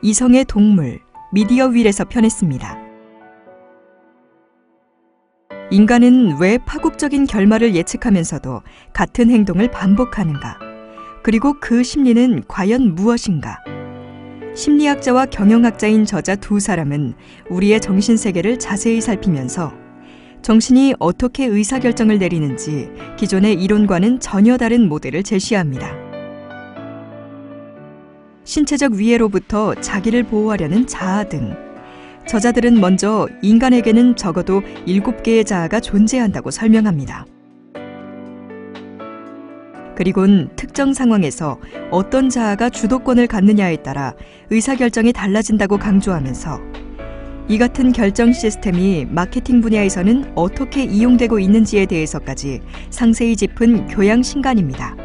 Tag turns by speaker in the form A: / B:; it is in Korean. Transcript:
A: 이성의 동물 미디어 윌에서 편했습니다. 인간은 왜 파국적인 결말을 예측하면서도 같은 행동을 반복하는가? 그리고 그 심리는 과연 무엇인가? 심리학자와 경영학자인 저자 두 사람은 우리의 정신세계를 자세히 살피면서 정신이 어떻게 의사결정을 내리는지 기존의 이론과는 전혀 다른 모델을 제시합니다. 신체적 위해로부터 자기를 보호하려는 자아 등 저자들은 먼저 인간에게는 적어도 7개의 자아가 존재한다고 설명합니다. 그리곤 특정 상황에서 어떤 자아가 주도권을 갖느냐에 따라 의사결정이 달라진다고 강조하면서 이 같은 결정 시스템이 마케팅 분야에서는 어떻게 이용되고 있는지에 대해서까지 상세히 짚은 교양 신간입니다.